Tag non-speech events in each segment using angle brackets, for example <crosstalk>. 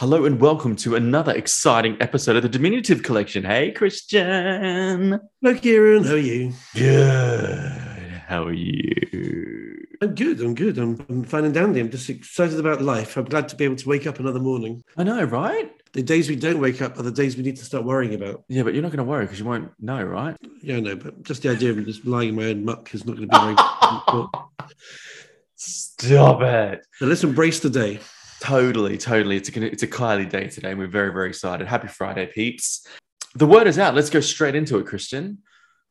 Hello and welcome to another exciting episode of the Diminutive Collection. Hey, Christian. Hello, Kieran. How are you? Good. How are you? I'm good. I'm good. I'm, I'm fine and dandy. I'm just excited about life. I'm glad to be able to wake up another morning. I know, right? The days we don't wake up are the days we need to start worrying about. Yeah, but you're not going to worry because you won't know, right? Yeah, I know. But just the idea of just lying in my own muck is not going to be very. <laughs> Stop it. So let's embrace the day. Totally, totally. It's a it's a Kylie day today, and we're very, very excited. Happy Friday, peeps. The word is out. Let's go straight into it, Christian.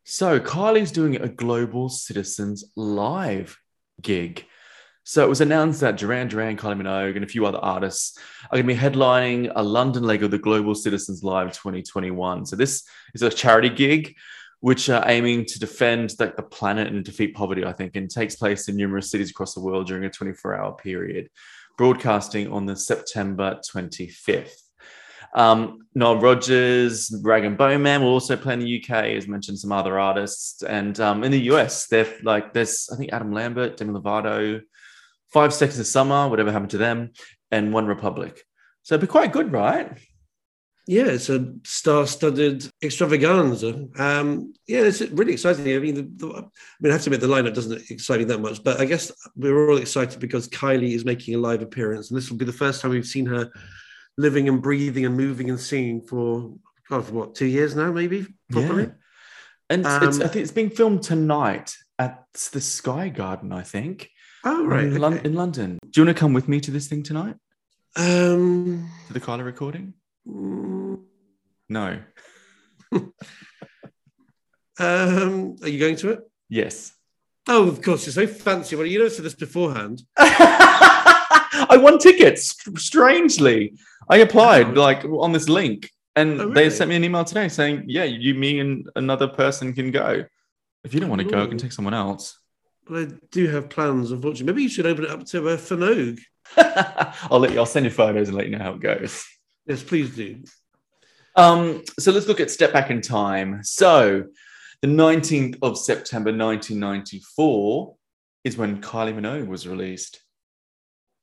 So Kylie's doing a Global Citizens Live gig. So it was announced that Duran Duran, Kylie Minogue, and a few other artists are going to be headlining a London leg of the Global Citizens Live 2021. So this is a charity gig which are aiming to defend the, the planet and defeat poverty, I think, and takes place in numerous cities across the world during a 24 hour period broadcasting on the September 25th. Um, Nile Rodgers, Rag and Bone Man will also play in the UK, as mentioned some other artists. And um, in the US, they're like there's I think Adam Lambert, Demi Lovato, Five Seconds of Summer, whatever happened to them, and One Republic. So it'd be quite good, right? Yeah, it's a star-studded extravaganza. Um, yeah, it's really exciting. I mean, the, the, I mean, I have to admit the lineup doesn't excite me that much, but I guess we're all excited because Kylie is making a live appearance, and this will be the first time we've seen her living and breathing and moving and singing for, God, for what two years now, maybe properly. Yeah. And um, I think it's being filmed tonight at the Sky Garden, I think. Oh right, in, okay. in London. Do you want to come with me to this thing tonight? Um, to the Kylie recording. No. <laughs> um, are you going to it? Yes. Oh, of course. You're so fancy. Well, you know said this beforehand. <laughs> I won tickets. Strangely, I applied oh. like on this link, and oh, really? they sent me an email today saying, "Yeah, you, me, and another person can go. If you don't want to go, I can take someone else." Well, I do have plans. Unfortunately, maybe you should open it up to a uh, Fanogue. <laughs> I'll let you. I'll send you photos and let you know how it goes. Yes, please do. Um, so let's look at step back in time. So the 19th of September 1994 is when Kylie Minogue was released.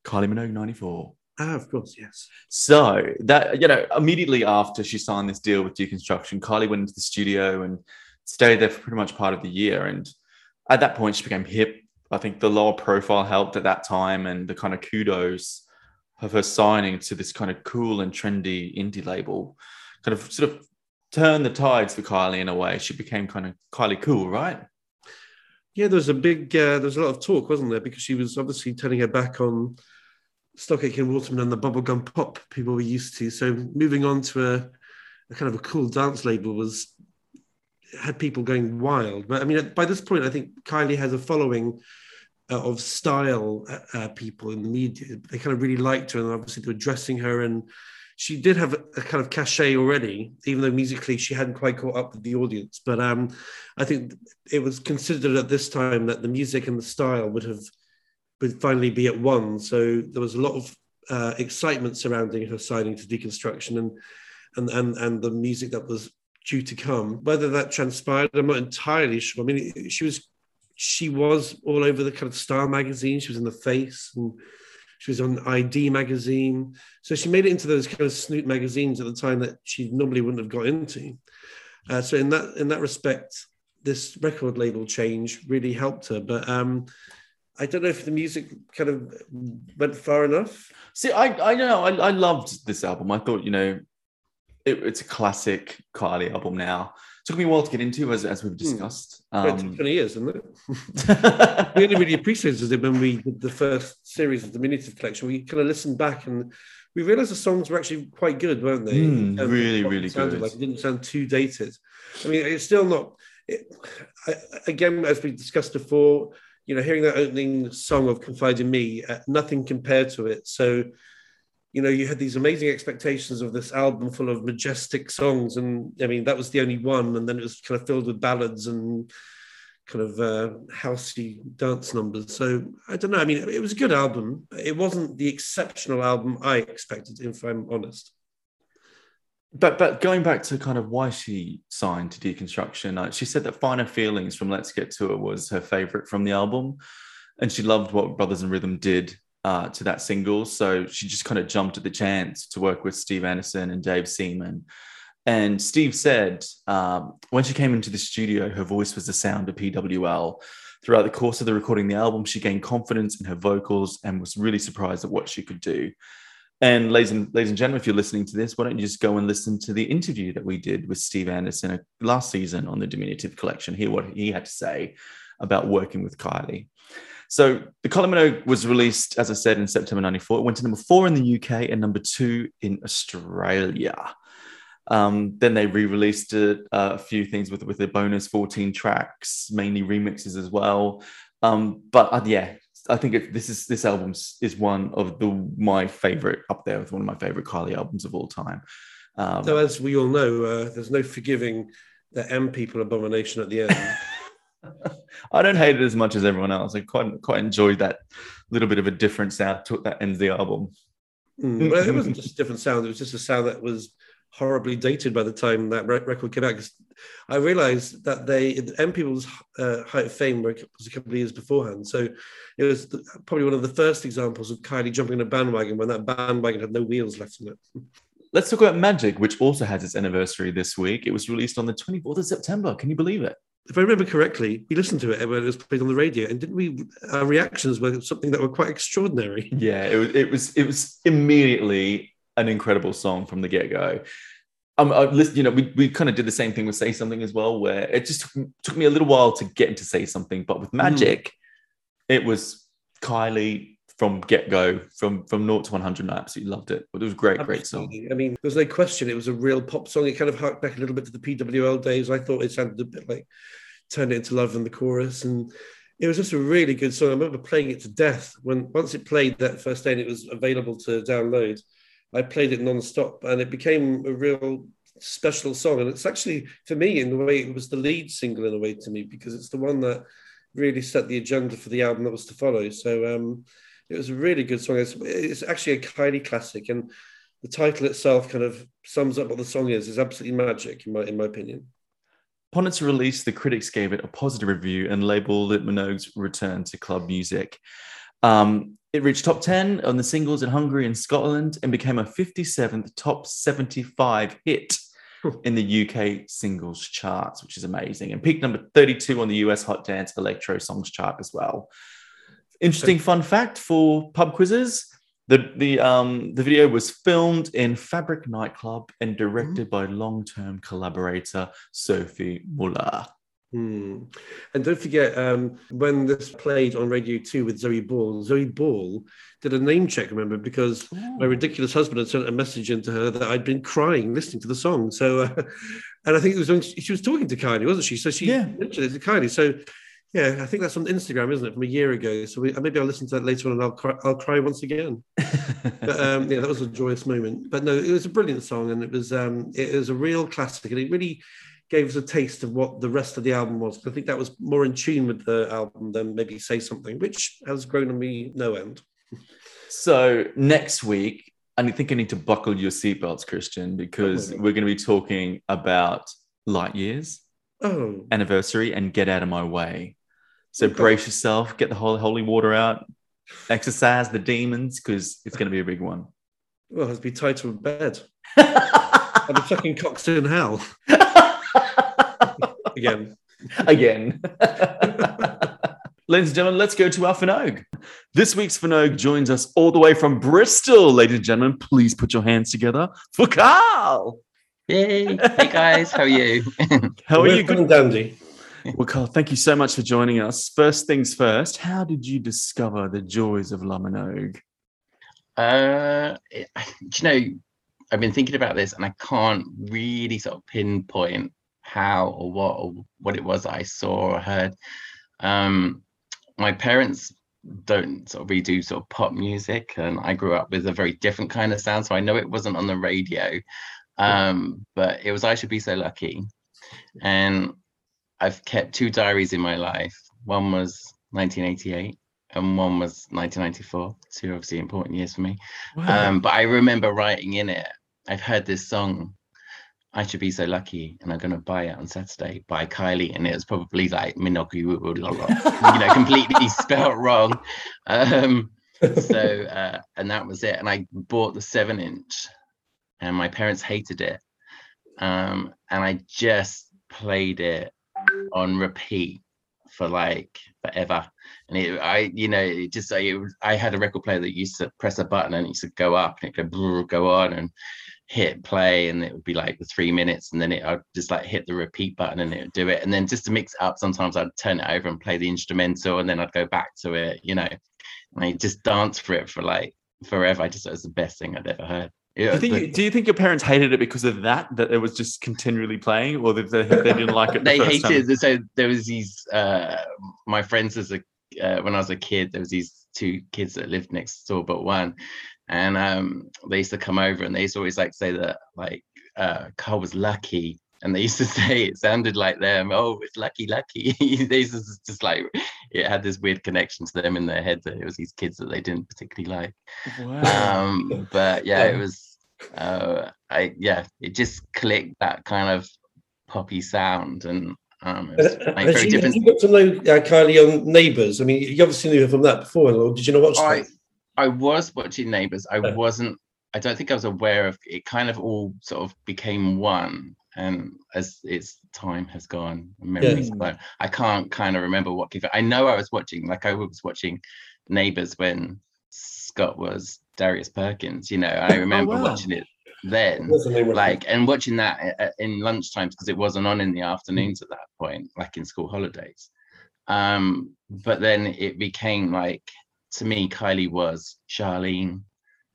Kylie Minogue 94. Ah, of course, yes. So that you know, immediately after she signed this deal with Deconstruction, Kylie went into the studio and stayed there for pretty much part of the year. And at that point, she became hip. I think the lower profile helped at that time, and the kind of kudos of her signing to this kind of cool and trendy indie label kind of sort of turned the tides for Kylie in a way. She became kind of Kylie cool, right? Yeah, there was a big, uh, there was a lot of talk, wasn't there? Because she was obviously turning her back on Stock Aitken Waterman and the bubblegum pop people were used to. So moving on to a, a kind of a cool dance label was had people going wild. But I mean, by this point, I think Kylie has a following uh, of style uh, uh, people in the media. They kind of really liked her, and obviously they were dressing her. And she did have a, kind of cachet already, even though musically she hadn't quite caught up with the audience. But um, I think it was considered at this time that the music and the style would have would finally be at one. So there was a lot of uh, excitement surrounding her signing to Deconstruction and and and and the music that was due to come. Whether that transpired, I'm not entirely sure. I mean, she was she was all over the kind of Star magazine. She was in the Face and she was on ID magazine. So she made it into those kind of snoot magazines at the time that she normally wouldn't have got into. Uh, so in that in that respect, this record label change really helped her. But um, I don't know if the music kind of went far enough. See, I I know. I, I loved this album. I thought you know, it, it's a classic Kylie album now took me a while to get into, as, as we've hmm. discussed. Um, 20 years, isn't it? <laughs> we only really appreciated it when we did the first series of the Diminutive Collection. We kind of listened back and we realized the songs were actually quite good, weren't they? Mm, really, really good. Like it didn't sound too dated. I mean, it's still not. It, I, again, as we discussed before, you know, hearing that opening song of "Confide in Me," uh, nothing compared to it. So you know, you had these amazing expectations of this album full of majestic songs, and I mean, that was the only one, and then it was kind of filled with ballads and kind of uh, housey dance numbers. So I don't know. I mean, it was a good album. It wasn't the exceptional album I expected, if I'm honest. But but going back to kind of why she signed to Deconstruction, uh, she said that Finer Feelings from Let's Get to It was her favorite from the album, and she loved what Brothers in Rhythm did uh, to that single. So she just kind of jumped at the chance to work with Steve Anderson and Dave Seaman. And Steve said um, when she came into the studio, her voice was the sound of PWL. Throughout the course of the recording the album, she gained confidence in her vocals and was really surprised at what she could do. And ladies and ladies and gentlemen, if you're listening to this, why don't you just go and listen to the interview that we did with Steve Anderson uh, last season on the Diminutive Collection? Hear what he had to say about working with Kylie. So the Minogue was released, as I said, in September '94. It went to number four in the UK and number two in Australia. Um, then they re-released it, uh, a few things with with the bonus 14 tracks, mainly remixes as well. Um, but uh, yeah, I think it, this is this album is one of the my favorite up there with one of my favorite Kylie albums of all time. Um, so as we all know, uh, there's no forgiving the M people abomination at the end. <laughs> <laughs> I don't hate it as much as everyone else. I quite quite enjoyed that little bit of a different sound to that ends the album. Mm, well, it wasn't just a different sound; it was just a sound that was horribly dated by the time that record came out. Because I realized that they M People's uh, height of fame was a couple of years beforehand, so it was the, probably one of the first examples of Kylie jumping in a bandwagon when that bandwagon had no wheels left in it. Let's talk about Magic, which also has its anniversary this week. It was released on the 24th of September. Can you believe it? If I remember correctly, we listened to it when it was played on the radio, and didn't we? Our reactions were something that were quite extraordinary. <laughs> Yeah, it was. It was. It was immediately an incredible song from the get go. Um, I you know, we, we kind of did the same thing with Say Something as well, where it just took, took me a little while to get into Say Something, but with Magic, mm. it was Kylie from get go, from from naught to one hundred. I absolutely loved it. But it was great, great song. I mean, there's no question it was a real pop song. It kind of harked back a little bit to the PWL days. I thought it sounded a bit like "Turn It Into Love" in the chorus, and it was just a really good song. I remember playing it to death when once it played that first day and it was available to download. I played it non-stop and it became a real special song. And it's actually, for me, in the way it was the lead single in a way to me, because it's the one that really set the agenda for the album that was to follow. So um, it was a really good song. It's, it's actually a Kylie classic. And the title itself kind of sums up what the song is. It's absolutely magic, in my, in my opinion. Upon its release, the critics gave it a positive review and labeled it Minogue's return to club music. Um, it reached top 10 on the singles in Hungary and Scotland and became a 57th top 75 hit in the UK singles charts, which is amazing. And peaked number 32 on the US Hot Dance Electro Songs chart as well. Interesting fun fact for pub quizzes. The, the, um, the video was filmed in Fabric Nightclub and directed mm-hmm. by long term collaborator Sophie Muller. Hmm. And don't forget, um, when this played on Radio 2 with Zoe Ball, Zoe Ball did a name check, remember, because my oh. ridiculous husband had sent a message into her that I'd been crying listening to the song. So, uh, <laughs> and I think it was when she was talking to Kylie, wasn't she? So she yeah. mentioned it to Kylie. So, yeah, I think that's on Instagram, isn't it, from a year ago? So we, maybe I'll listen to that later on and I'll cry, I'll cry once again. <laughs> but um, yeah, that was a joyous moment. But no, it was a brilliant song and it was um, it was a real classic and it really gave us a taste of what the rest of the album was. I think that was more in tune with the album than maybe Say Something, which has grown on me no end. <laughs> So next week, I think I need to buckle your seatbelts, Christian, because oh we're going to be talking about light years, oh. anniversary, and get out of my way. So okay. brace yourself, get the holy, holy water out, exercise the demons, because it's going to be a big one. Well, it's be tied to a bed. <laughs> I'll be chucking cocks in hell. <laughs> Again. Again. <laughs> Ladies and gentlemen, let's go to our Finogue. This week's Finogue joins us all the way from Bristol. Ladies and gentlemen, please put your hands together for Carl. Yay. Hey guys, how are you? how are We're you? Good dandy. Well, Carl, thank you so much for joining us. First things first, how did you discover the joys of La Minogue? Uh, you know, I've been thinking about this and I can't really sort of pinpoint how or what or what it was I saw or heard. Um, my parents don't sort of really do sort of pop music, and I grew up with a very different kind of sound. So I know it wasn't on the radio, um, but it was I should be so lucky, and I've kept two diaries in my life. One was 1988 and one was 1994 two obviously important years for me wow. um, but i remember writing in it i've heard this song I should be so lucky, and I'm gonna buy it on Saturday by Kylie, and it was probably like Minogu, you know, completely <laughs> spelled wrong. Um, so uh, and that was it. And I bought the seven inch, and my parents hated it, um, and I just played it on repeat for like forever. And it, I, you know, it just it I had a record player that used to press a button and it used to go up and it could go on and hit play and it would be like the three minutes and then it I'd just like hit the repeat button and it would do it. And then just to mix it up, sometimes I'd turn it over and play the instrumental and then I'd go back to it, you know. And I just dance for it for like forever. I just it was the best thing I'd ever heard. Yeah, do, you think, do you think your parents hated it because of that? That it was just continually playing, or that they, they didn't like it? The they hated. Time? So there was these. Uh, my friends as a uh, when I was a kid, there was these two kids that lived next door, but one, and um, they used to come over and they used to always like say that like uh, Carl was lucky, and they used to <laughs> say it sounded like them. Oh, it's lucky, lucky. <laughs> they used to just like it had this weird connection to them in their head that it was these kids that they didn't particularly like. Wow. Um, but yeah, it was uh, I yeah, it just clicked that kind of poppy sound and um, it like very you, different. You got to know uh, Kylie on Neighbours. I mean, you obviously knew her from that before, or did you not watch I, I was watching Neighbours. I wasn't. I don't think I was aware of it. Kind of all sort of became one, and as its time has gone, memories yeah. I can't kind of remember what gave it. I know I was watching, like I was watching Neighbours when Scott was Darius Perkins. You know, I <laughs> oh, remember oh, wow. watching it then, like, and watching that uh, uh, in lunchtimes because it wasn't on in the afternoons at that point, like in school holidays. Um, but then it became like to me, Kylie was Charlene,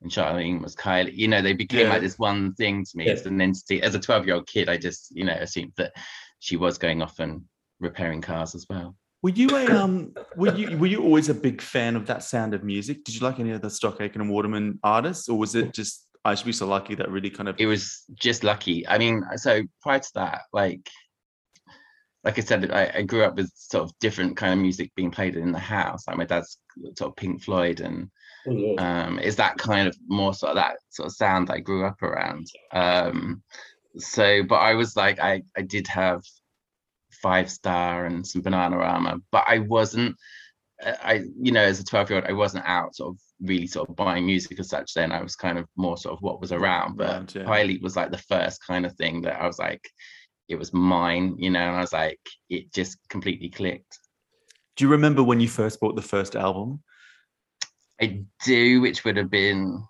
and Charlene was Kylie. You know, they became yeah. like this one thing to me yeah. as an entity. As a 12 year old kid, I just, you know, assumed that she was going off and repairing cars as well. Were you a <laughs> um? Were you were you always a big fan of that sound of music? Did you like any of the Stock Aitken and Waterman artists, or was it just I should be so lucky that really kind of? It was just lucky. I mean, so prior to that, like, like I said, I, I grew up with sort of different kind of music being played in the house. Like my dad's sort of Pink Floyd, and oh, um, is that kind of more sort of that sort of sound I grew up around. Um, so, but I was like, I I did have five star and some bananarama but i wasn't uh, i you know as a 12 year old i wasn't out sort of really sort of buying music as such then i was kind of more sort of what was around but yeah. Kylie was like the first kind of thing that i was like it was mine you know and i was like it just completely clicked do you remember when you first bought the first album i do which would have been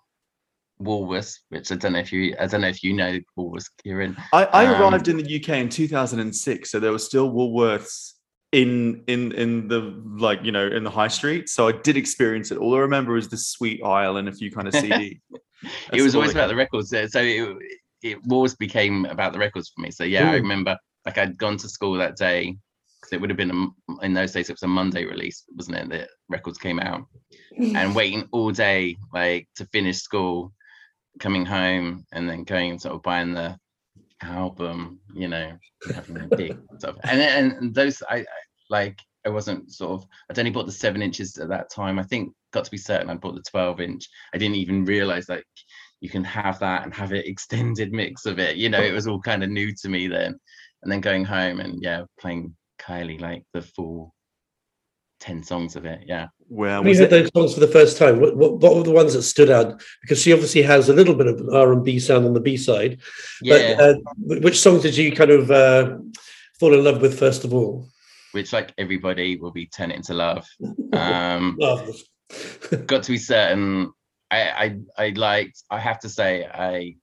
Woolworths, which I don't know if you I don't know if you know Woolworths, Kieran. I, I um, arrived in the UK in 2006, so there was still Woolworths in in in the like you know in the high street. So I did experience it. All I remember is the sweet aisle and a few kind of CD. <laughs> it was always about the records. So it, it always became about the records for me. So yeah, Ooh. I remember like I'd gone to school that day because it would have been a, in those days it was a Monday release, wasn't it? The records came out, and waiting all day like to finish school coming home and then going and sort of buying the album, you know, having a big stuff. <laughs> And and those I, I, like I wasn't sort of I'd only bought the seven inches at that time. I think got to be certain I bought the 12 inch. I didn't even realize like you can have that and have it <laughs> extended mix of it. You know, it was all kind of new to me then. And then going home and yeah, playing Kylie like the full 10 songs of it yeah. Well we heard those songs for the first time? What, what, what, were the ones that stood out? Because she obviously has a little bit of r&b sound on the b-side yeah. but uh, which songs did you kind of uh, fall in love with first of all? Which like everybody will be turning into love. <laughs> Um got to be certain I, I i liked i have to say i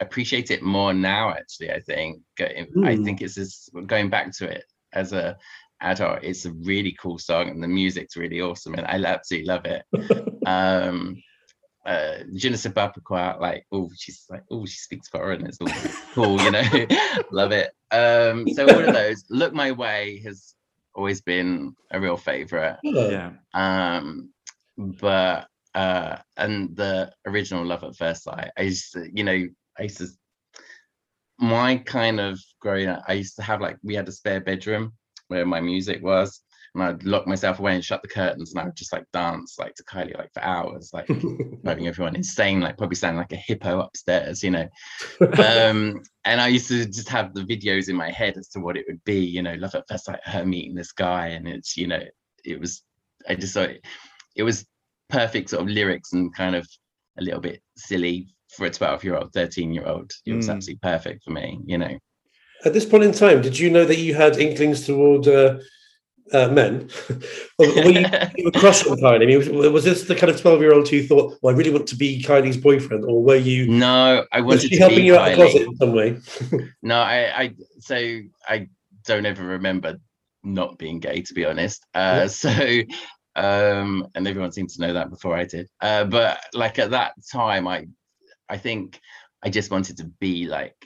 appreciate it more now actually i think. Mm. i hmm. think it's just going back to it as a adult it's a really cool song and the music's really awesome and i absolutely love it. <laughs> Um uh Je ne sais pas pourquoi like oh she's like oh she speaks foreign it's all cool you know <laughs> love it. Um so one of those look my way has always been a real favorite. Yeah. Um but uh and the original love at first sight i used to you know i used to my kind of growing up i used to have like we had a spare bedroom where my music was. And I'd lock myself away and shut the curtains and I would just like dance like to Kylie like for hours, like <laughs> driving everyone insane, like probably sounding like a hippo upstairs, you know. <laughs> um, and I used to just have the videos in my head as to what it would be, you know, love at first sight, her meeting this guy, and it's, you know, it was I just thought it, it was perfect sort of lyrics and kind of a little bit silly for a 12 year old 13 year old it was Mm. absolutely perfect for me you know At this point in time, did you know that you had inklings toward uh, uh, men? <laughs> or were you, you were crush on Kylie? I mean, was, was this the kind of twelve-year-old who thought, "Well, I really want to be Kylie's boyfriend," or were you? no i Was wanted she to helping be you out of the closet in some way? <laughs> no i i so i don't ever remember not being gay to be honest uh Yeah. <laughs> so um and everyone seemed to know that before i did uh but like at that time i i think i just wanted to be like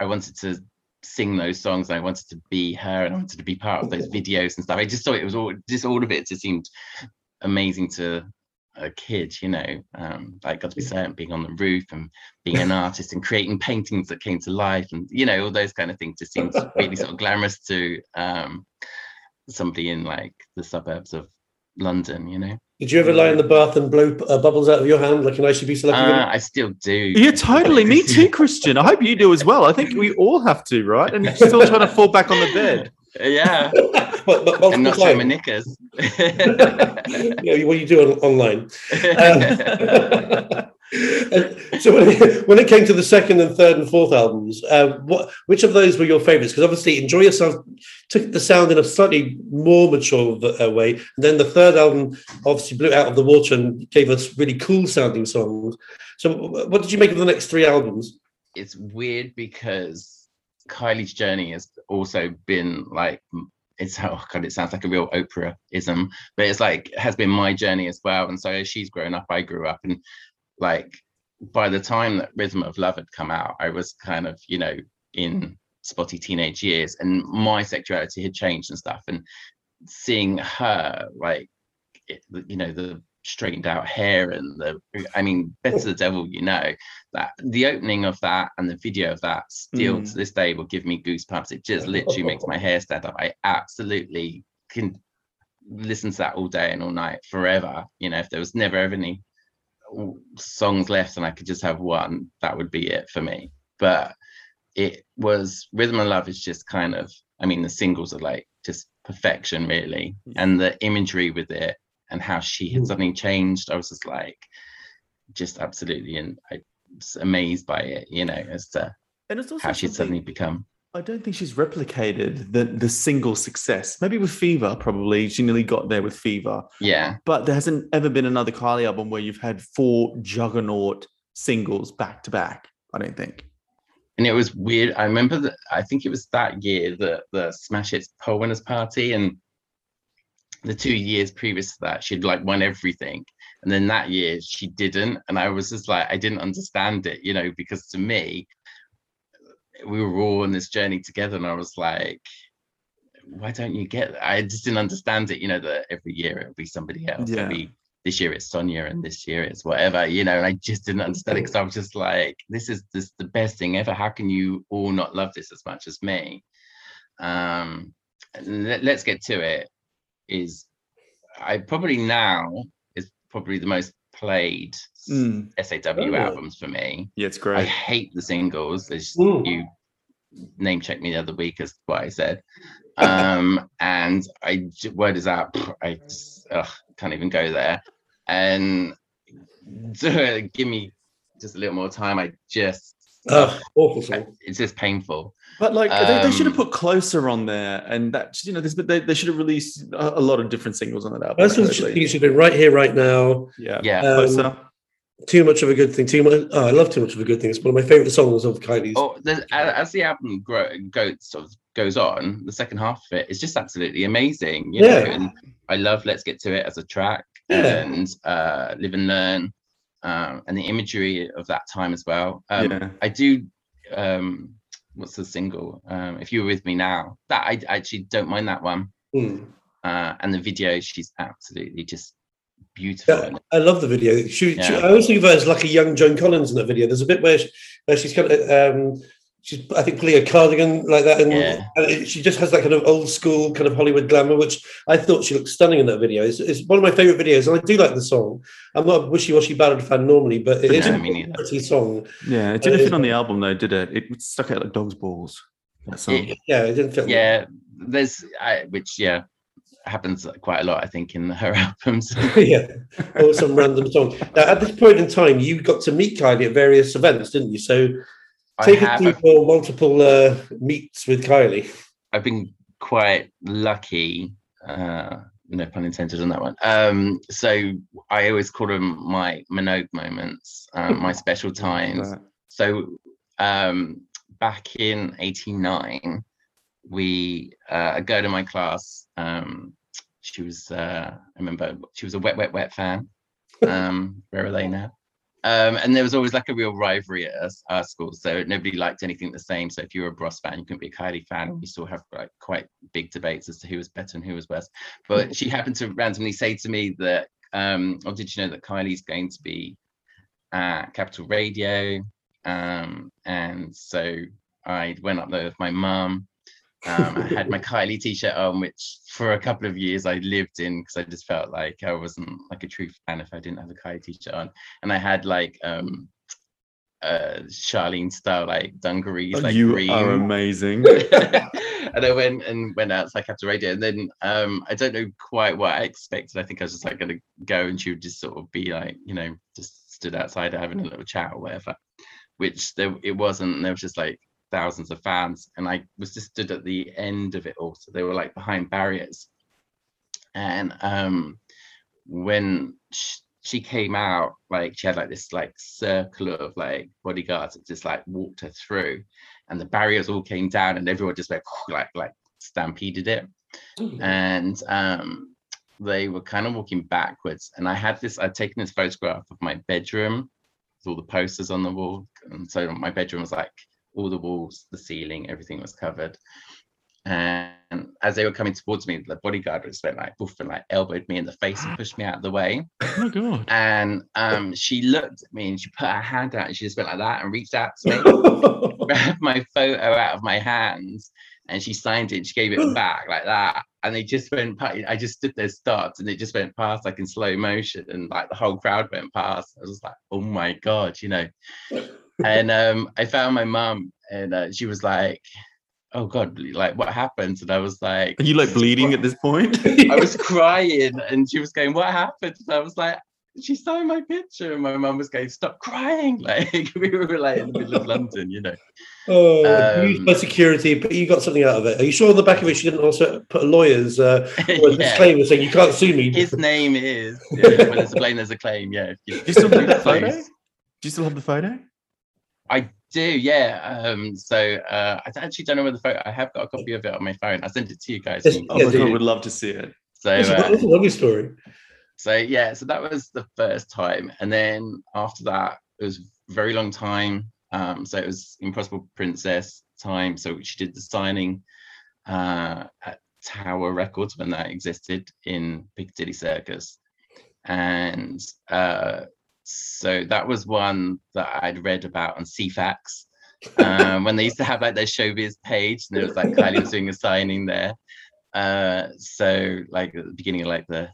i wanted to sing those songs and i wanted to be her and i wanted to be part of those videos and stuff. I just thought it was all just all of it just seemed amazing to a kid you know um like got to be certain being on the roof and being an <laughs> artist and creating paintings that came to life and you know all those kind of things just seemed really sort of <laughs> glamorous to um somebody in like the suburbs of london you know Did you ever lie in the bath and blow uh, bubbles out of your hand like an ICB uh, i still do Yeah, totally. Me too, <laughs> Christian. I hope you do as well. I think we all have to, right? And you're still trying to fall back on the bed. <laughs> yeah <laughs> but, but and not show my times. knickers yeah, what you do on, online. Um, and so when it, when it came to the second and third and fourth albums, uh, what which of those were your favourites? Because obviously, Enjoy Yourself took the sound in a slightly more mature uh, way, and then the third album obviously blew out of the water and gave us really cool sounding songs. So, what did you make of the next three albums? it's weird because Kylie's journey has also been like it's how God, it sounds like a real Oprah ism, but it's like has been my journey as well. And so as she's grown up, I grew up, and like by the time that Rhythm of Love had come out, I was kind of you know in spotty teenage years, and my sexuality had changed and stuff. And seeing her like it, you know the straightened out hair and the I mean better the devil you know that the opening of that and the video of that still Mm. to this day will give me goosebumps. It just literally makes my hair stand up. I absolutely can listen to that all day and all night forever. You know, if there was never ever any songs left and I could just have one, that would be it for me. But it was Rhythm and Love is just kind of, I mean, the singles are like just perfection, really. Yeah. And the imagery with it and how she had Mm. suddenly changed, I was just like, just absolutely and I was amazed by it, you know, as to And it's also how she'd suddenly become. I don't think she's replicated the the single success. Maybe with Fever, probably she nearly got there with Fever. Yeah. But there hasn't ever been another Kylie album where you've had four juggernaut singles back to back. I don't think. And it was weird. I remember that I think it was that year that the Smash Hits Poll Winners Party and the two years previous to that, she'd like won everything. And then that year she didn't. And I was just like, I didn't understand it, you know, because to me, we were all on this journey together. And I was like, why don't you get that? I just didn't understand it, you know, that every year it'll be somebody else. Yeah. It'll be this year it's Sonia and this year it's whatever, you know, and I just didn't understand it because I was just like, this is this the best thing ever. How can you all not love this as much as me? Um let, let's get to it is I probably now is probably the most played Mm. SAW Oh. albums for me. Yeah, it's great. I hate the singles, as Mm. you name checked me the other week as what I said. Um, <laughs> and I word is out, I just, ugh, can't even go there. And <laughs> give me just a little more time. I just Oh, awful song. it's just painful. But like they, they should have Um, put closer on there, and that you know, there's, they, they should have released a, a lot of different singles on that album. I still actually. it should have been right here, right now. yeah, Yeah. Um, closer. Too much of a good thing. Too much. Oh, I love too much of a good thing. It's one of my favorite songs of Kylie's. Oh, the, as the album grow, goes sort of goes on, the second half of it is just absolutely amazing. You Yeah. know, and I love "Let's Get to It" as a track, Yeah. and uh, "Live and Learn," um, and the imagery of that time as well. Um, yeah, I do. Um, what's the single? Um, if you were with me now, that I actually don't mind that one. Hmm. Uh, and the video, she's absolutely just beautiful. Yeah. I love the video. She, she, I always think of her as like a young Joan Collins in that video. There's a bit where, she, where she's kind of, um, she's I think pulling a cardigan like that, and, Yeah. and she just has that kind of old school kind of Hollywood glamour, which I thought she looked stunning in that video. It's, it's one of my favorite videos, and I do like the song. I'm not a wishy-washy ballad fan normally, but it is No, a pretty song. yeah. It Uh, didn't fit on the album though, did it? It stuck out like dog's balls. That song. It- Yeah, it didn't fit. yeah, there's I, which yeah, happens quite a lot, I think, in her <laughs> albums. <laughs> yeah, or some random song. Now, at this point in time, you got to meet Kylie at various events, didn't you? So take us through for multiple uh, meets with Kylie. I've been quite lucky. Uh, no pun intended on that one. Um, so I always call them my Minogue moments, um, my <laughs> special times. So um, back in '89, we uh, a girl in my class. Um, she was uh, I remember she was a wet, wet, wet fan. <laughs> Um, where are they now? Um, and there was always like a real rivalry at our, our, school. So nobody liked anything the same. So if you were a Bros fan, you couldn't be a Kylie fan. We still have like quite big debates as to who was better and who was worse. But she happened to randomly say to me that, um, or did you know that Kylie's going to be at Capital Radio? Um, and so I went up there with my mum um, I had my <laughs> Kylie t-shirt on, which for a couple of years I lived in because I just felt like I wasn't like a true fan if I didn't have a Kylie t-shirt on. And I had like um uh Charlene style like dungarees. Oh, like you green. are amazing. <laughs> and I went and went out to like after radio. And then um I don't know quite what I expected. I think I was just like gonna go and she would just sort of be like, you know, just stood outside having a little chat or whatever. Which there it wasn't. There was just like thousands of fans and i was just stood at the end of it all so they were like behind barriers and um when she came out like she had like this like circle of like bodyguards that just like walked her through and the barriers all came down and everyone just went <laughs> like like stampeded it mm-hmm. and um they were kind of walking backwards and i had this i'd taken this photograph of my bedroom with all the posters on the wall and so my bedroom was like all the walls, the ceiling, everything was covered. And as they were coming towards me, the bodyguard just went like boof and like elbowed me in the face and pushed me out of the way. <gasps> Oh my god! And um, she looked at me and she put her hand out and she just went like that and reached out to me, <laughs> <laughs> grabbed my photo out of my hands, and she signed it. And she gave it back like that, and they just went. past. I just stood there, stopped, and it just went past like in slow motion, and like the whole crowd went past. I was like, oh my god, you know <laughs> and um, I found my mom, and uh, she was like, "Oh God, like what happened?" And I was like, "Are you like bleeding at this point?" I was crying, and she was going, "What happened?" And I was like, "She saw my picture." And my mum was going, "Stop crying!" <laughs> Like we were like in the middle of London, you know. Oh, um, used by security, but you got something out of it. Are you sure on the back of it she didn't also put a lawyer's uh, <laughs> yeah. disclaimer saying you can't sue me? His name is. <laughs> Yeah, when there's a blame, there's a claim. Yeah. Do you still have that photo? Do you still have the photo? I do, yeah. Um, so uh, I actually don't know where the photo. I have got a copy of it on my phone. I sent it to you guys. Yes, oh my god, would love to see it. So uh, that's a lovely story. So yeah, so that was the first time, and then after that, it was a very long time. Um, so it was Impossible Princess time. So she did the signing uh, at Tower Records when that existed in Piccadilly Circus, and uh, so that was one that I'd read about on Ceefax um, when they used to have like their showbiz page, and it was like Kylie was <laughs> doing a signing there. Uh, so like at the beginning of like the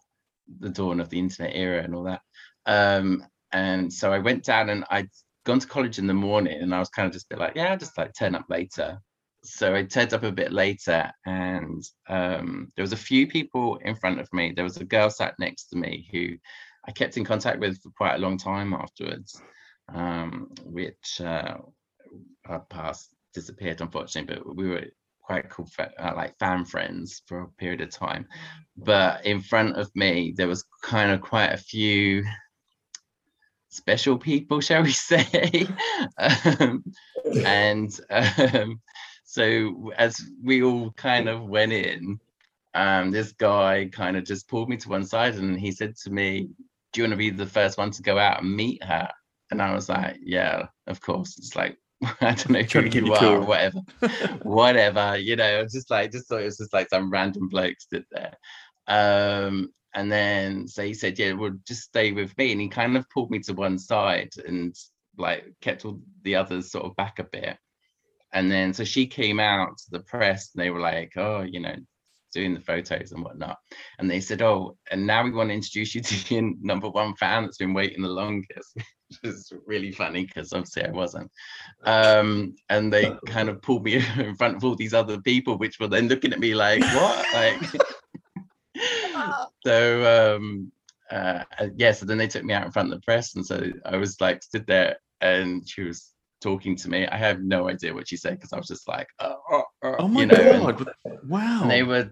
the dawn of the internet era and all that. Um, and so I went down and I'd gone to college in the morning, and I was kind of just a bit like, yeah, I'll just like turn up later. So I turned up a bit later, and um, there was a few people in front of me. There was a girl sat next to me who I kept in contact with for quite a long time afterwards, um, which uh, our disappeared unfortunately, but we were quite cool, uh, like fan friends for a period of time. But in front of me, there was kind of quite a few special people, shall we <laughs> say? um, and um, so as we all kind of went in, um, this guy kind of just pulled me to one side and he said to me, do you want to be the first one to go out and meet her? And I was like, yeah, of course. It's like, <laughs> I don't know who you are cool. or whatever, <laughs> whatever, you know, just like, just thought it was just like some random bloke stood there. Um, and then so he said, yeah, well, just stay with me. And he kind of pulled me to one side and like kept all the others sort of back a bit. And then so she came out to the press and they were like, oh, you know, doing the photos and whatnot. And they said, Oh, and now we want to introduce you to your number one fan that's been waiting the longest, <laughs> <laughs> which is really funny because obviously I wasn't. Um, and they <laughs> kind of pulled me <laughs> in front of all these other people, which were then looking at me like, What? Like, so um uh yeah so then they took me out in front of the press and so i was like stood there and she was talking to me i have no idea what she said because i was just like oh, oh, oh, Oh my you know, and- god! wow. and they were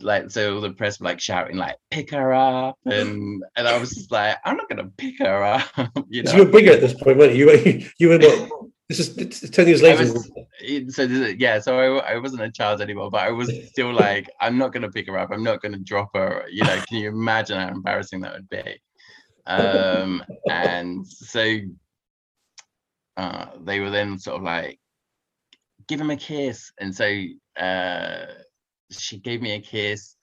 like, so all the press were like shouting, like, pick her up. <laughs> And and I was just like, I'm not gonna pick her up, <laughs> you know. you were bigger at this point, weren't you? You were, you were what? This is ten years later. was- eh, so yeah, so I, I wasn't a child anymore, but I was still like, I'm not gonna pick her up, I'm not gonna drop her. You know, can you imagine how embarrassing that would be? <laughs> Um, and so uh, they were then sort of like, give him a kiss. And so uh, she gave me a kiss.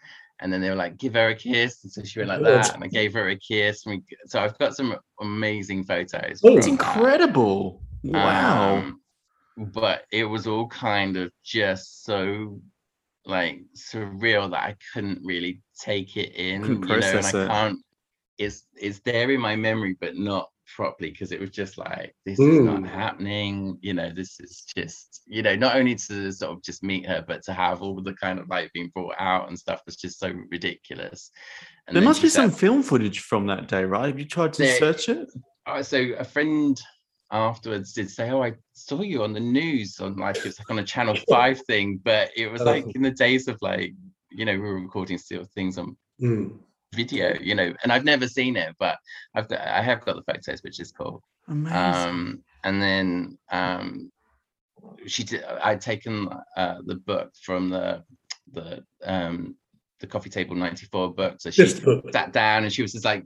And then they were like, give her a kiss. And so she went like God. that. And I gave her a kiss. And we, so I've got some amazing photos. It's from that. incredible. Wow. Um, but it was all kind of just so like surreal that I couldn't really take it in, Couldn't you know, and I it. can't. It's it's there in my memory, but not properly because it was just like this is not Mm. happening. You know, this is just you know not only to sort of just meet her, but to have all the kind of like being brought out and stuff was just so ridiculous. And there must be some film footage from that day, right? Have you tried to There- search it? uh, so a friend afterwards did say, "Oh, I saw you on the news on like it's like on a Channel <laughs> Five thing," but it was Oh. like in the days of like you know we were recording still things on Mm. Video, you know, and I've never seen it, but I've got, I have got the photos, which is cool. Amazing. Um, and then um, she did. I'd taken uh, the book from the the um, the coffee table '94 book, so she sat down and she was just like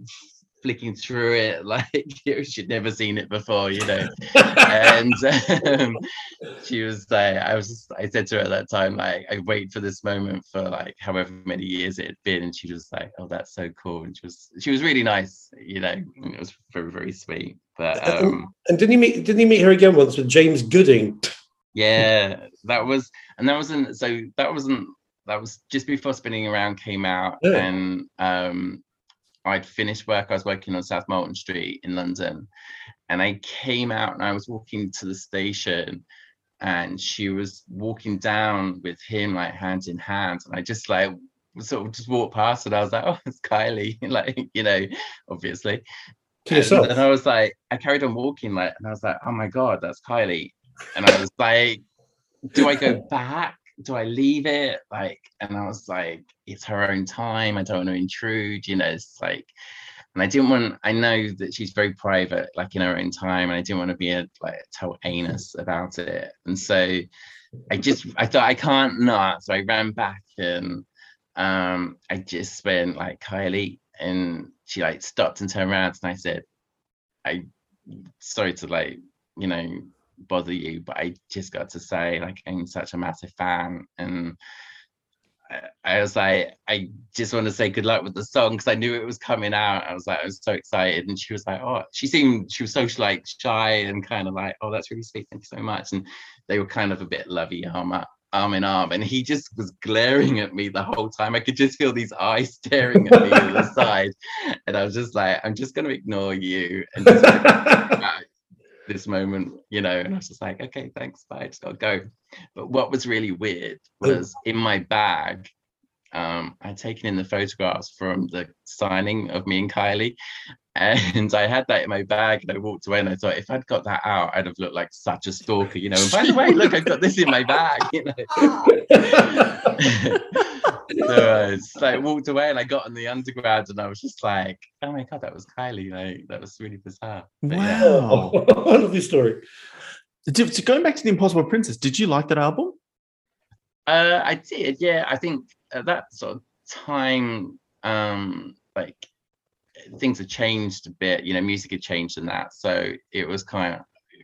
flicking through it <laughs> like <laughs> she'd never seen it before you know <laughs> and um, she was like i was just, i said to her at that time like i wait for this moment for like however many years it had been and she was like oh that's so cool and she was she was really nice you know it was very very sweet but um and didn't you meet? Didn't you meet her again once with James Gooding? yeah that was and that wasn't so that wasn't that was just before spinning around came out Yeah. and um i'd finished work i was working on south molton street in london and i came out and i was walking to the station and she was walking down with him like hand in hand and i just like sort of just walked past and i was like oh it's kylie <laughs> like you know obviously To yourself. and, and I was like, I carried on walking, like, and I was like, oh my god, that's Kylie. And I was like, do I go <laughs> back? Do I leave it? Like, and I was like, it's her own time. I don't want to intrude, you know. It's like, and I didn't want. I know that she's very private, like in her own time, and I didn't want to be a like tell anus about it. And so, I just, I thought I can't not. So I ran back and um, I just went like Kylie, and she like stopped and turned around, and I said, I sorry to like you know bother you, but I just got to say like I'm such a massive fan, and I, I was like, I just want to say good luck with the song because I knew it was coming out. I was like, I was so excited, and she was like, oh, she seemed she was so like shy and kind of like, oh, that's really sweet, thank you so much, and they were kind of a bit lovey arm up arm in arm and he just was glaring at me the whole time i could just feel these eyes <laughs> staring at me to the <laughs> side and i was just like i'm just going to ignore you and <laughs> just this moment, you know, and I was just like, okay, thanks, bye, I just gotta go. But what was really weird was in my bag, um, I'd taken in the photographs from the signing of me and Kylie, and I had that in my bag, and I walked away, and I thought if I'd got that out, I'd have looked like such a stalker, you know. And by the way, look, I've got this in my bag, you know. <laughs> <laughs> so I like walked away, and I got on the underground, and I was just like, oh my god, that was Kylie, like that was really bizarre. But yeah. Wow. <laughs> I love this story. Did- so going back to the Impossible Princess, did you like that album? Uh, I did, yeah. I think at that sort of time, um, like things had changed a bit. You know, music had changed and that, so it was kind of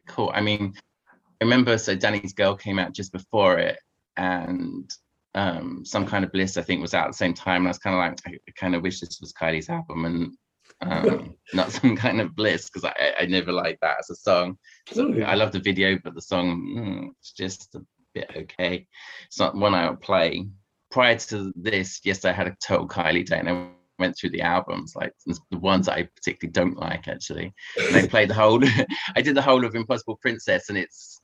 cool. I mean, I remember so Dannii's Girl came out just before it, and um, some kind of bliss I think was out at the same time. And I was kind of like, I, kind of wish this was Kylie's album and um, <laughs> not some kind of bliss because I, I never liked that as a song. So Really? I love the video, but the song mm, it's just a bit okay. It's not one I would play. Prior to this, yes, I had a total Kylie day, and I went through the albums, like the ones that I particularly don't like actually. And I played the whole. <laughs> I did the whole of Impossible Princess, and it's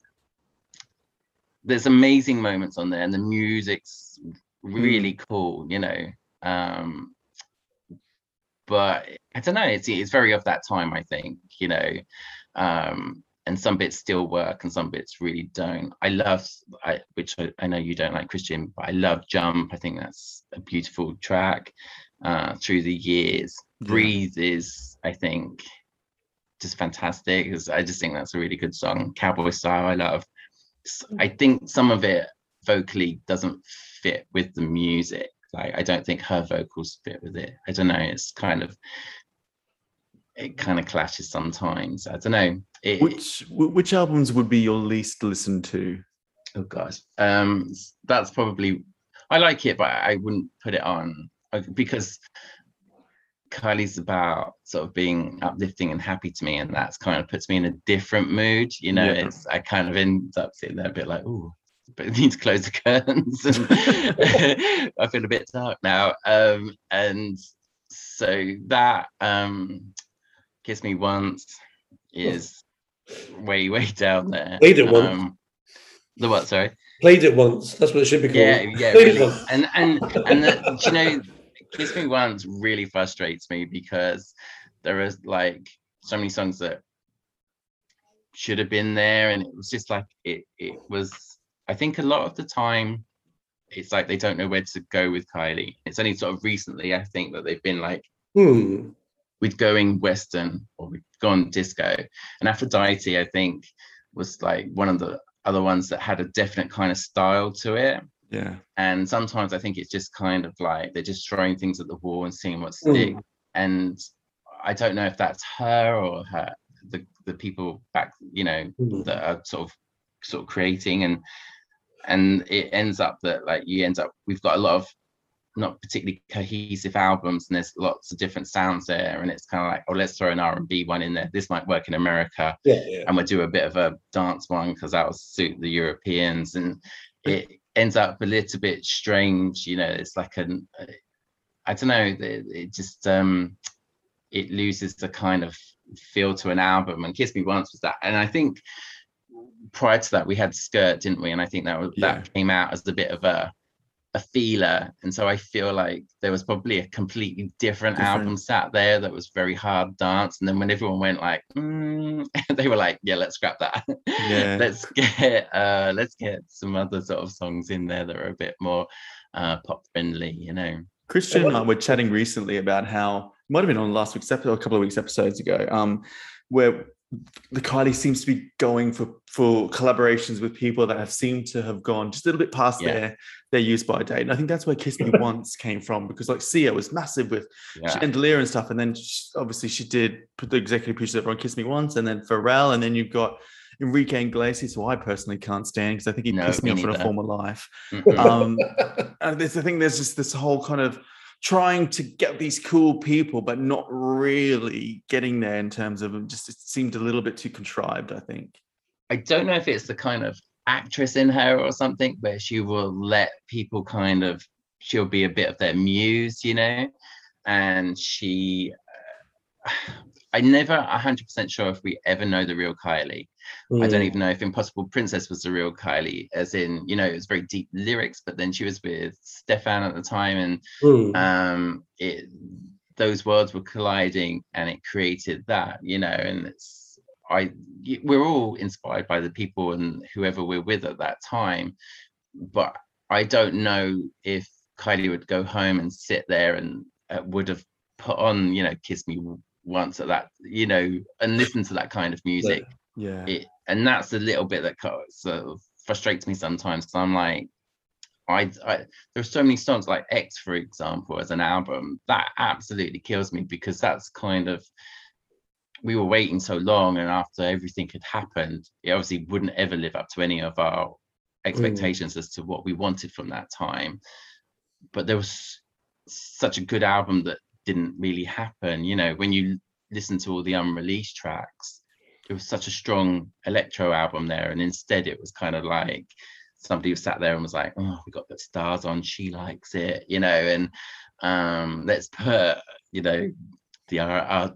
there's amazing moments on there, and the music's really cool. You know, um, but I don't know. It's it's very of that time, I think. You know, um, and some bits still work and some bits really don't. I love, I, which I, I, know you don't like Christian, but I love Jump. I think that's a beautiful track uh, through the years. Yeah. Breathe is, I think, just fantastic. I just think that's a really good song. Cowboy Style, I love. I think some of it vocally doesn't fit with the music. Like I don't think her vocals fit with it. I don't know. It's kind of it kind of clashes sometimes. I don't know. It, which which albums would be your least listened to? Oh god, um, that's probably. I like it, but I wouldn't put it on because Kylie's about sort of being uplifting and happy to me, and that's kind of puts me in a different mood. You know, yeah. it's I kind of end up sitting there a bit like, oh, but I need to close the <laughs> curtains. And <laughs> I feel a bit dark now, um, and so that um, Kiss Me Once is way, way down there. Played it once. Um, the what? Sorry. Played it once. That's what it should be called. Yeah, yeah. Really. And and and the, you know, Kiss Me Once really frustrates me because there is like so many songs that should have been there, and it was just like it. It was. I think a lot of the time, it's like they don't know where to go with Kylie. It's only sort of recently, I think, that they've been like, hmm with going Western or we'd gone disco. And Aphrodite, I think, was like one of the other ones that had a definite kind of style to it. Yeah. And sometimes I think it's just kind of like they're just throwing things at the wall and seeing what sticks. Mm. And I don't know if that's her or her the the people back, you know, mm. that are sort of sort of creating and and it ends up that like you end up we've got a lot of not particularly cohesive albums and there's lots of different sounds there and it's kind of like oh let's throw an r&b one in there this might work in america yeah, yeah. and we'll do a bit of a dance one because that will suit the europeans and it ends up a little bit strange you know it's like an i don't know it, it just um it loses the kind of feel to an album. And kiss me once was that. And i think prior to that we had skirt didn't we? And i think that was yeah. that came out as a bit of a a feeler and so i feel like there was probably a completely different, different. album sat there that was very hard dance and then when everyone went like mm, <laughs> they were like yeah let's scrap that. Yeah. <laughs> Let's get uh let's get some other sort of songs in there that are a bit more uh pop friendly you know? Christian and i were chatting recently about how might have been on last week's episode a couple of weeks episodes ago um where the Kylie seems to be going for for collaborations with people that have seemed to have gone just a little bit past yeah. their their use by date. And I think that's where Kiss Me <laughs> Once came from because like Sia was massive with yeah. Chandelier and stuff. And then she, obviously she did put the executive producer on Kiss Me Once and then Pharrell. And then you've got Enrique Iglesias, who I personally can't stand because I think he no, pissed me, off in a former life. um, and there's, I think there's just this whole kind of trying to get these cool people, but not really getting there in terms of just it seemed a little bit too contrived, I think. I don't know if it's the kind of actress in her or something where she will let people kind of she'll be a bit of their muse, you know, and she uh, <sighs> I never 100% sure if we ever know the real Kylie. Mm. I don't mm. even know if Impossible Princess was the real Kylie, as in, you know, it was very deep lyrics, but then she was with Stéphane at the time, and mm. um, it those worlds were colliding, and it created that, you know, and it's I we're all inspired by the people and whoever we're with at that time, but I don't know if Kylie would go home and sit there and uh, would have put on, you know, Kiss Me once at that, you know, and listen to that kind of music. Yeah. It, and that's a little bit that sort of frustrates me sometimes because I'm like, I, I there's so many songs like X, for example, as an album that absolutely kills me because that's kind of we were waiting so long, and after everything had happened, it obviously wouldn't ever live up to any of our expectations mm. as to what we wanted from that time. But there was such a good album that didn't really happen. You know, when you listen to all the unreleased tracks, it was such a strong electro album there, and instead it was kind of like somebody who sat there and was like, "Oh, we got the stars on. She likes it," you know, and um, let's put you know the R R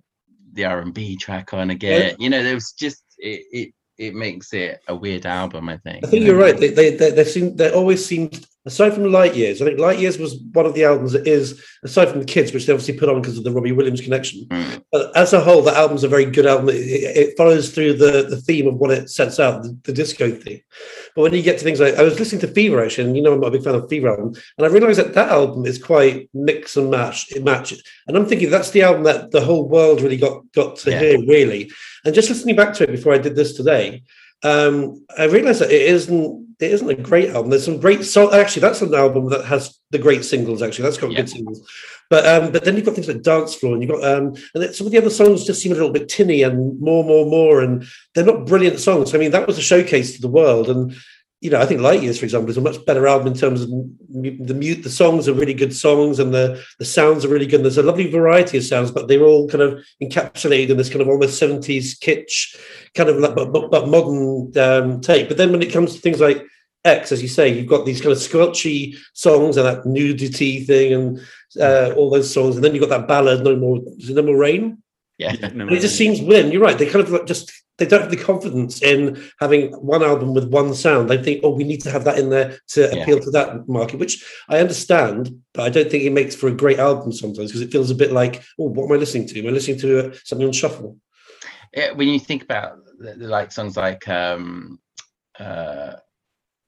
the R and B track on again. You know, there was just it, it it makes it a weird album. I think. I think you are right. They they they, they seem they always seem aside from Light Years, I think Light Years was one of the albums that is, aside from the kids, which they obviously put on because of the Robbie Williams connection. Mm. But as a whole, the album's a very good album. It, it follows through the, the theme of what it sets out, the, the, disco theme. But when you get to things like, I was listening to Fever actually, and you know I'm not a big fan of Fever album, and I realised that that album is quite mix and match. It matches, and I'm thinking that's the album that the whole world really got got to Yeah. hear, really. And just listening back to it before I did this today, um, I realised that it isn't it isn't a great album. There's some great so actually that's an album that has the great singles. Actually, that's got Yeah. good singles. But um, but then you've got things like Dance Floor, and you've got um, and then some of the other songs just seem a little bit tinny and more, more, more, and they're not brilliant songs. I mean, that was a showcase to the world, and you know, I think Light Years, for example, is a much better album in terms of the mute. The songs are really good songs, and the the sounds are really good. And there's a lovely variety of sounds, but they're all kind of encapsulated in this kind of almost seventies kitsch, kind of like but, but, but modern um, take. But then when it comes to things like X, as you say, you've got these kind of squelchy songs and that nudity thing, and uh, all those songs, and then you've got that ballad, "No More, is it No More Rain." Yeah. Yeah, no, And it just seems when You're right. They kind of like just they don't have the confidence in having one album with one sound. They think, oh, we need to have that in there to Yeah. appeal to that market, which I understand, but I don't think it makes for a great album sometimes because it feels a bit like, oh, what am I listening to? Am I listening to uh, something on shuffle? Yeah, when you think about the, the, like songs like um uh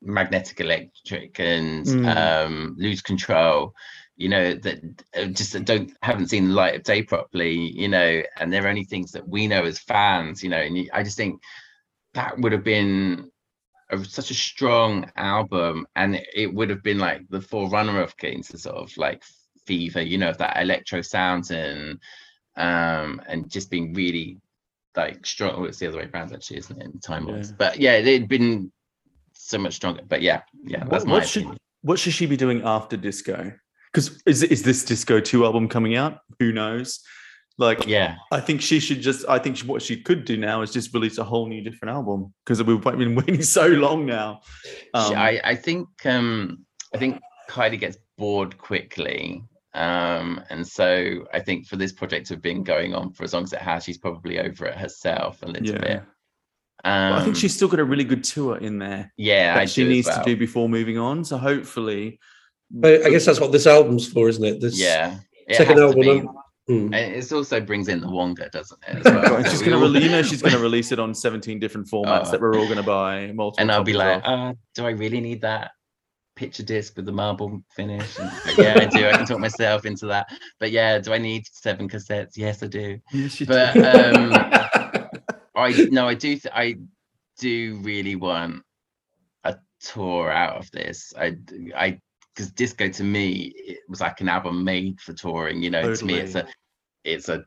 magnetic electric and Mm. um lose control you know that uh, just don't haven't seen the light of day properly you know and they're only things that we know as fans you know and you, i just think that would have been a, such a strong album and it, it would have been like the forerunner of getting to sort of like fever you know of that electro sounds and um and just being really like strong oh, it's the other way around actually isn't it in time Yeah. but yeah it'd been so much stronger but yeah yeah What, my what should what should she be doing after disco? Because is is this disco two album coming out? Who knows? Like, yeah I think she should just. I think what she could do now is just release a whole new different album because we've been <laughs> waiting so long now. She- Um, I, I think um I think Kylie gets bored quickly. Um and so I think for this project to have been going on for as long as it has, she's probably over it herself a little yeah, bit. Um I think she's still got a really good tour in there yeah, that I she needs well. to do before moving on. So hopefully, But I guess that's what this album's for, isn't it? This Yeah. It second album. be. And it also brings in the Wonga, doesn't it? Well? she's So gonna, we all- you know, <laughs> she's gonna release it on seventeen different formats Oh. that we're all gonna buy. Multiple and I'll be like, uh, do I really need that picture disc with the marble finish? And, yeah, I do. I can talk myself into that. But yeah, do I need seven cassettes? Yes, I do. Yes, you but, do. um, <laughs> I no, I do. Th- I do really want a tour out of this. I d- I because disco to me it was like an album made for touring. You know, to me it's a it's a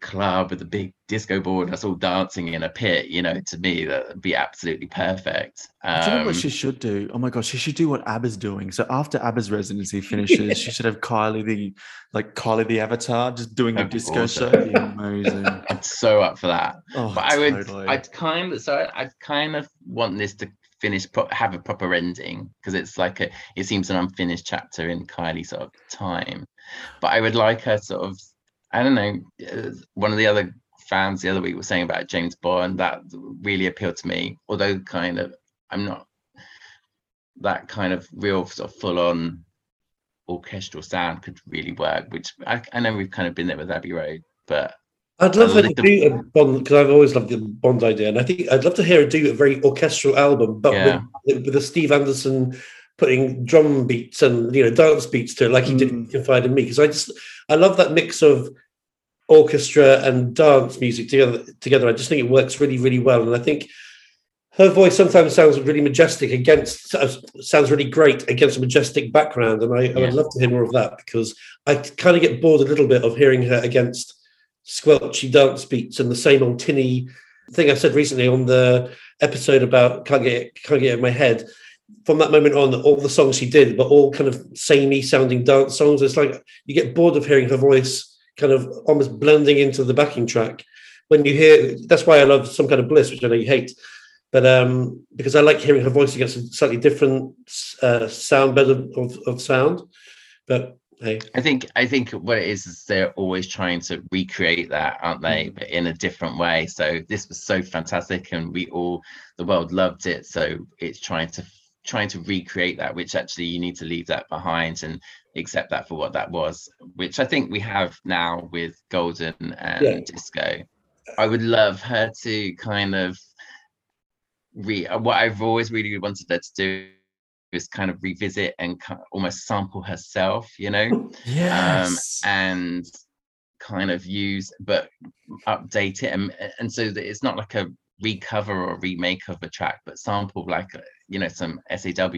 club with a big disco board that's all dancing in a pit. You know, to me that would be absolutely perfect. Do you know Um, what she should do? Oh my gosh, she should do what ABBA's doing. So after ABBA's residency <laughs> finishes, she should have Kylie the like Kylie the Avatar just doing a That'd disco awesome. show. Be amazing. <laughs> I'm so up for that. Oh, but I would, totally. I'd kind of, so I- I'd kind of want this to finish, pro- have a proper ending because it's like a, it seems an unfinished chapter in Kylie's sort of time. But I would like her sort of, I don't know, uh, one of the other fans the other week was saying about James Bond that really appealed to me. Although kind of, I'm not that kind of real sort of full on orchestral sound could really work. Which I, I know we've kind of been there with Abbey Road, but I'd love her to do a Bond because I've always loved the Bond idea, and I think I'd love to hear her do a very orchestral album, but Yeah. with, with a Steve Anderson putting drum beats and you know dance beats to it, like he did in Mm. Confide in Me. Because I just I love that mix of orchestra and dance music together. Together, I just think it works really, really well, and I think. Her voice sometimes sounds really majestic against sounds really great against a majestic background, and I, I would love to hear more of that because I kind of get bored a little bit of hearing her against squelchy dance beats and the same old tinny thing I said recently on the episode about can't get it, can't get it in my head. From that moment on, all the songs she did were all kind of samey sounding dance songs. It's like you get bored of hearing her voice kind of almost blending into the backing track. When you hear, that's why I love some kind of bliss, which I know you hate, but um, because I like hearing her voice against a slightly different uh, sound bed of, of, of sound. But hey, I think I think what it is is they're always trying to recreate that, aren't they? Mm-hmm. But in a different way. So this was so fantastic, and we all the world loved it. So it's trying to trying to recreate that, which actually you need to leave that behind and accept that for what that was, which I think we have now with Golden and Yeah. Disco. I would love her to kind of re what I've always really wanted her to do is kind of revisit and ki- almost sample herself, you know, <laughs> Yes. um, and kind of use but update it and and so that it's not like a recover or remake of a track, but sample like you know some SAW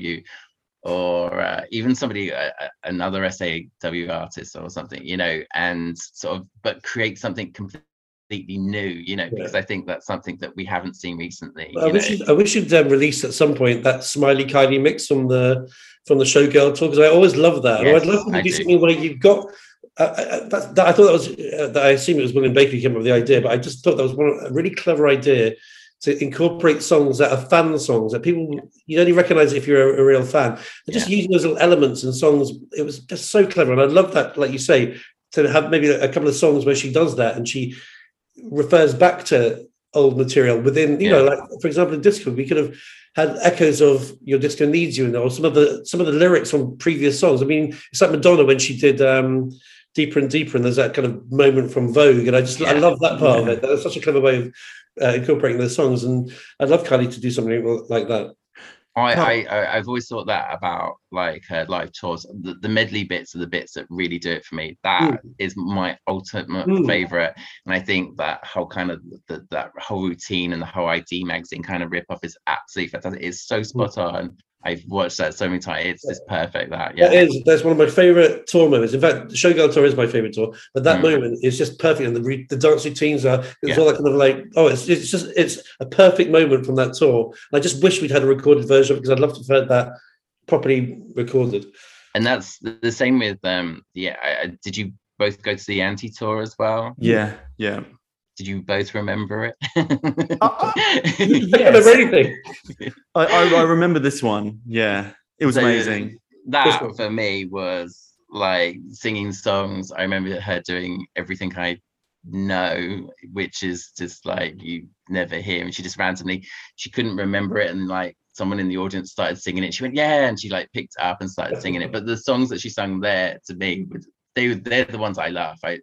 or uh, even somebody uh, uh, another SAW artist or something, you know, and sort of but create something completely new, you know, because I think that's something that we haven't seen recently. I wish you'd, I wish you'd um, release at some point that Smiley Kylie mix from the from the showgirl tour because I always love that. Yes, I'd love to I do do. something where you've got. Uh, uh, that, that, I thought that was. Uh, that I assume it was William Baker who came up with the idea, but I just thought that was one a really clever idea to incorporate songs that are fan songs that people you only recognize if you're a, a real fan. But just using those little elements and songs, it was just so clever, and I love that. Like you say, to have maybe a couple of songs where she does that and she refers back to old material within you know like for example in disco we could have had echoes of your disco needs you in there or some of the some of the lyrics from previous songs. I mean it's like madonna when she did um deeper and deeper and there's that kind of moment from vogue and i just i love that part of it. That's such a clever way of uh, incorporating those songs and i'd love kylie to do something like that I, No. I, I I've always thought that about like her live tours. The, the medley bits are the bits that really do it for me. That mm. is my ultimate Mm. favorite, and I think that whole kind of the, that whole routine and the whole ID magazine kind of rip off is absolutely fantastic. It's so mm. spot on. I've watched that so many times. It's just perfect. That yeah. That is that's one of my favorite tour moments. In fact, the Showgirl tour is my favorite tour, but that Mm. moment is just perfect. And the re- the dance routines are it's Yeah. all that kind of like oh, it's it's just it's a perfect moment from that tour. And I just wish we'd had a recorded version because I'd love to have heard that properly recorded. and that's the the same with um. Yeah, I, I- did you both go to the anti tour as well? yeah. Yeah. Did you both remember it? Uh, <laughs> I remember anything. I, I, I remember this one. Yeah. It was So, amazing. that for me was like singing songs. I remember her doing everything I know, which is just like you never hear. And she just randomly, she couldn't remember it. And like someone in the audience started singing it. She went, Yeah. And she like picked it up and started singing it. But the songs that she sung there to me, they were they're the ones I love. I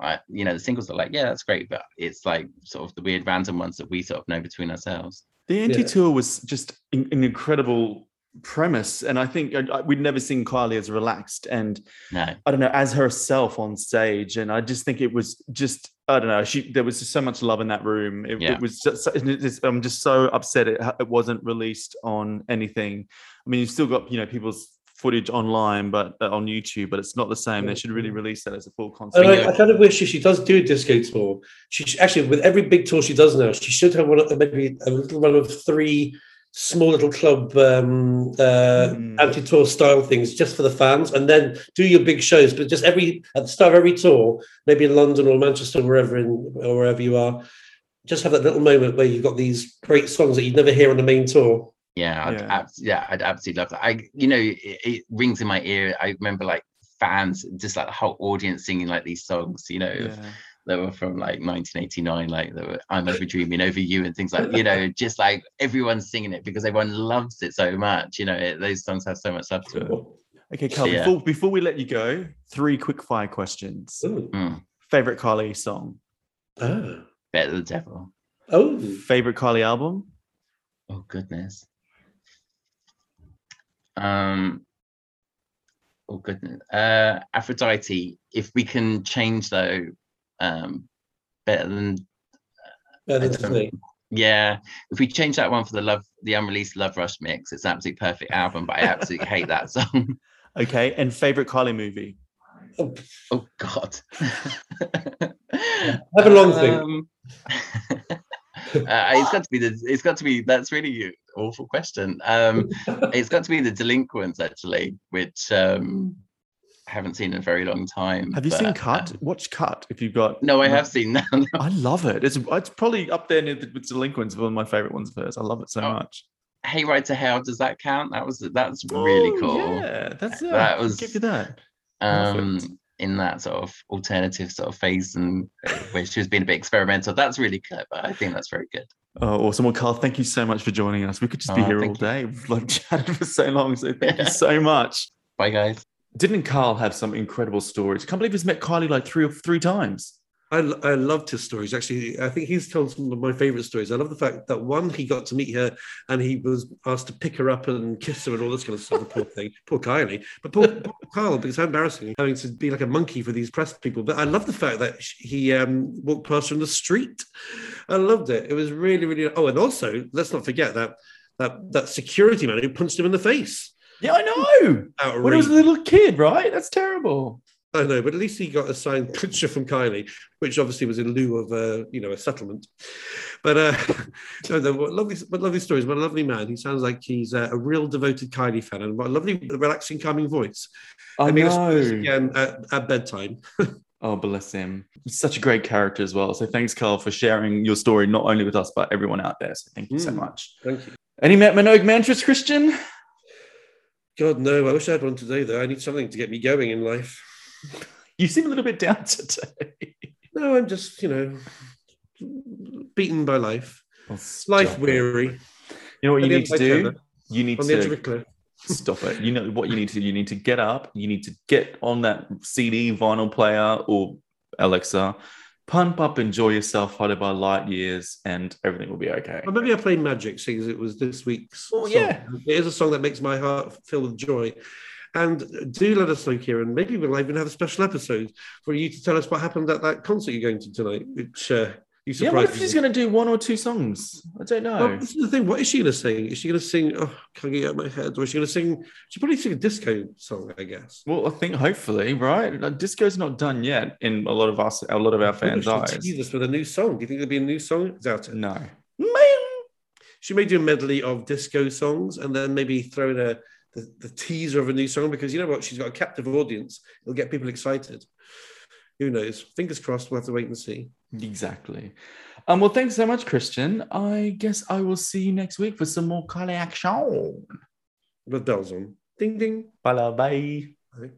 I, you know, the singles are like, yeah, that's great, but it's like sort of the weird random ones that we sort of know between ourselves. The anti Yeah. tour was just in, an incredible premise. And I think I, I- we'd never seen Kylie as relaxed and No, I don't know, as herself on stage. And I just think it was just, I don't know, she there was just so much love in that room. It, Yeah. it was just, it just- I'm just so upset it, it wasn't released on anything. I mean, you've still got, you know, people's footage online, but uh, on YouTube, but it's not the same. They should really release that as a full concert. I, I kind of wish she does do a disco tour, she actually with every big tour she does now, she should have one of maybe a little run of three small little club um, uh, Mm. anti-tour style things just for the fans, and then do your big shows. But just every at the start of every tour, maybe in London or Manchester, wherever in or wherever you are, just have that little moment where you've got these great songs that you'd never hear on the main tour. Yeah, I'd, Yeah. abs- yeah, I'd absolutely love that. I, you know, it, it rings in my ear. I remember like fans, just like the whole audience singing like these songs, you know, Yeah. that were from like 1989, like that were "I'm Over Dreaming Over You" and things like, you know, <laughs> just like everyone's singing it because everyone loves it so much. You know, it, those songs have so much love to it. Okay, Carl, Yeah. before, before we let you go, three quick fire questions. Mm, Favorite Kylie song? Ah. better the devil. Oh, Favorite Kylie album? Oh goodness. Um. Oh goodness. Uh, Aphrodite. If we can change though, um, better than better than me. yeah. If we change that one for the love, the unreleased Love Rush mix, it's an absolute perfect album. But I absolutely hate that <laughs> song. Okay, and favorite Kylie movie? Oh, Oh God. Have a long. Um, <laughs> uh, it's got to be the. It's got to be. That's really an awful question. Um, <laughs> it's got to be the Delinquents actually, which um, I haven't seen in a very long time. Have you but, seen uh, Cut? Watch Cut if you've got. no, I have seen that. <laughs> I love it. It's it's probably up there near the, with Delinquents, one of my favorite ones of hers. I love it so Oh, much. hey, right to hell. Does that count? That was that's really Oh, cool. Yeah, that's it. That was- give you that. um Perfect. In that sort of alternative sort of phase and uh, where she was being a bit experimental that's really clever i think that's very good Oh, awesome. Well, Carl, thank you so much for joining us. We could just be Oh, here all you. day. We've like <laughs> chatted for so long. So thank you so much. Bye, guys. Didn't Carl have some incredible stories? Can't believe he's met Kylie like three or three times. I, I loved his stories. Actually, I think he's told some of my favorite stories. I love the fact that one, he got to meet her and he was asked to pick her up and kiss her and all this kind of stuff. Poor thing, poor Kylie, but poor, poor Carl, because how embarrassing having to be like a monkey for these press people. But I love the fact that he um, walked past her in the street. I loved it. It was really, really. Oh, and also let's not forget that that that security man who punched him in the face. Yeah, I know. When he was a little kid, right? That's terrible. I know, but at least he got a signed <laughs> picture from Kylie, which obviously was in lieu of a you know a settlement. But uh, <laughs> no, no, what lovely, what lovely stories. What a lovely man. He sounds like he's uh, a real devoted Kylie fan, and what a lovely, relaxing, calming voice. I mean, listen to know. again at, at bedtime. <laughs> Oh, bless him. He's such a great character as well. So thanks, Carl, for sharing your story, not only with us, but everyone out there. So thank you so Mm. much. Thank you. Any Matt Minogue mantras, Christian? God no, I wish I had one today though. I need something to get me going in life. <laughs> You seem a little bit down <laughs> today. No, I'm just you know beaten by life, Oh, life weary. You know what At you need to end of my do? tether, You need on the edge of a <laughs> to stop it. You know what you need to do? You need to get up. You need to get on that CD, vinyl player, or Alexa, pump up, enjoy yourself, followed by light years, and everything will be okay. Or maybe I play Magic, seeing as it was this week's. Oh, song. yeah. It is a song that makes my heart fill with joy. And do let us know, Kieran. Maybe we'll even have a special episode for you to tell us what happened at that concert you're going to tonight, which uh, you Yeah, what surprised if she's going to do one or two songs? I don't know. Well, this is the thing. What is she going to sing? Is she going to sing? Oh, can't get out of my head. Or is she going to sing? She probably sing a disco song, I guess. Well, I think hopefully, right? Like, Disco's not done yet in a lot of us, a lot of our fans' eyes. tease us with a new song. Do you think there'll be a new song? Doubt it. No, man. She may do a medley of disco songs and then maybe throw in a the, the teaser of a new song because you know what? She's got a captive audience. It'll get people excited. Who knows? Fingers crossed. We'll have to wait and see. Exactly. Um. Well, thanks so much, Christian. I guess I will see you next week for some more Kylie action. With bells on. Ding ding. Bye, bye. Bye.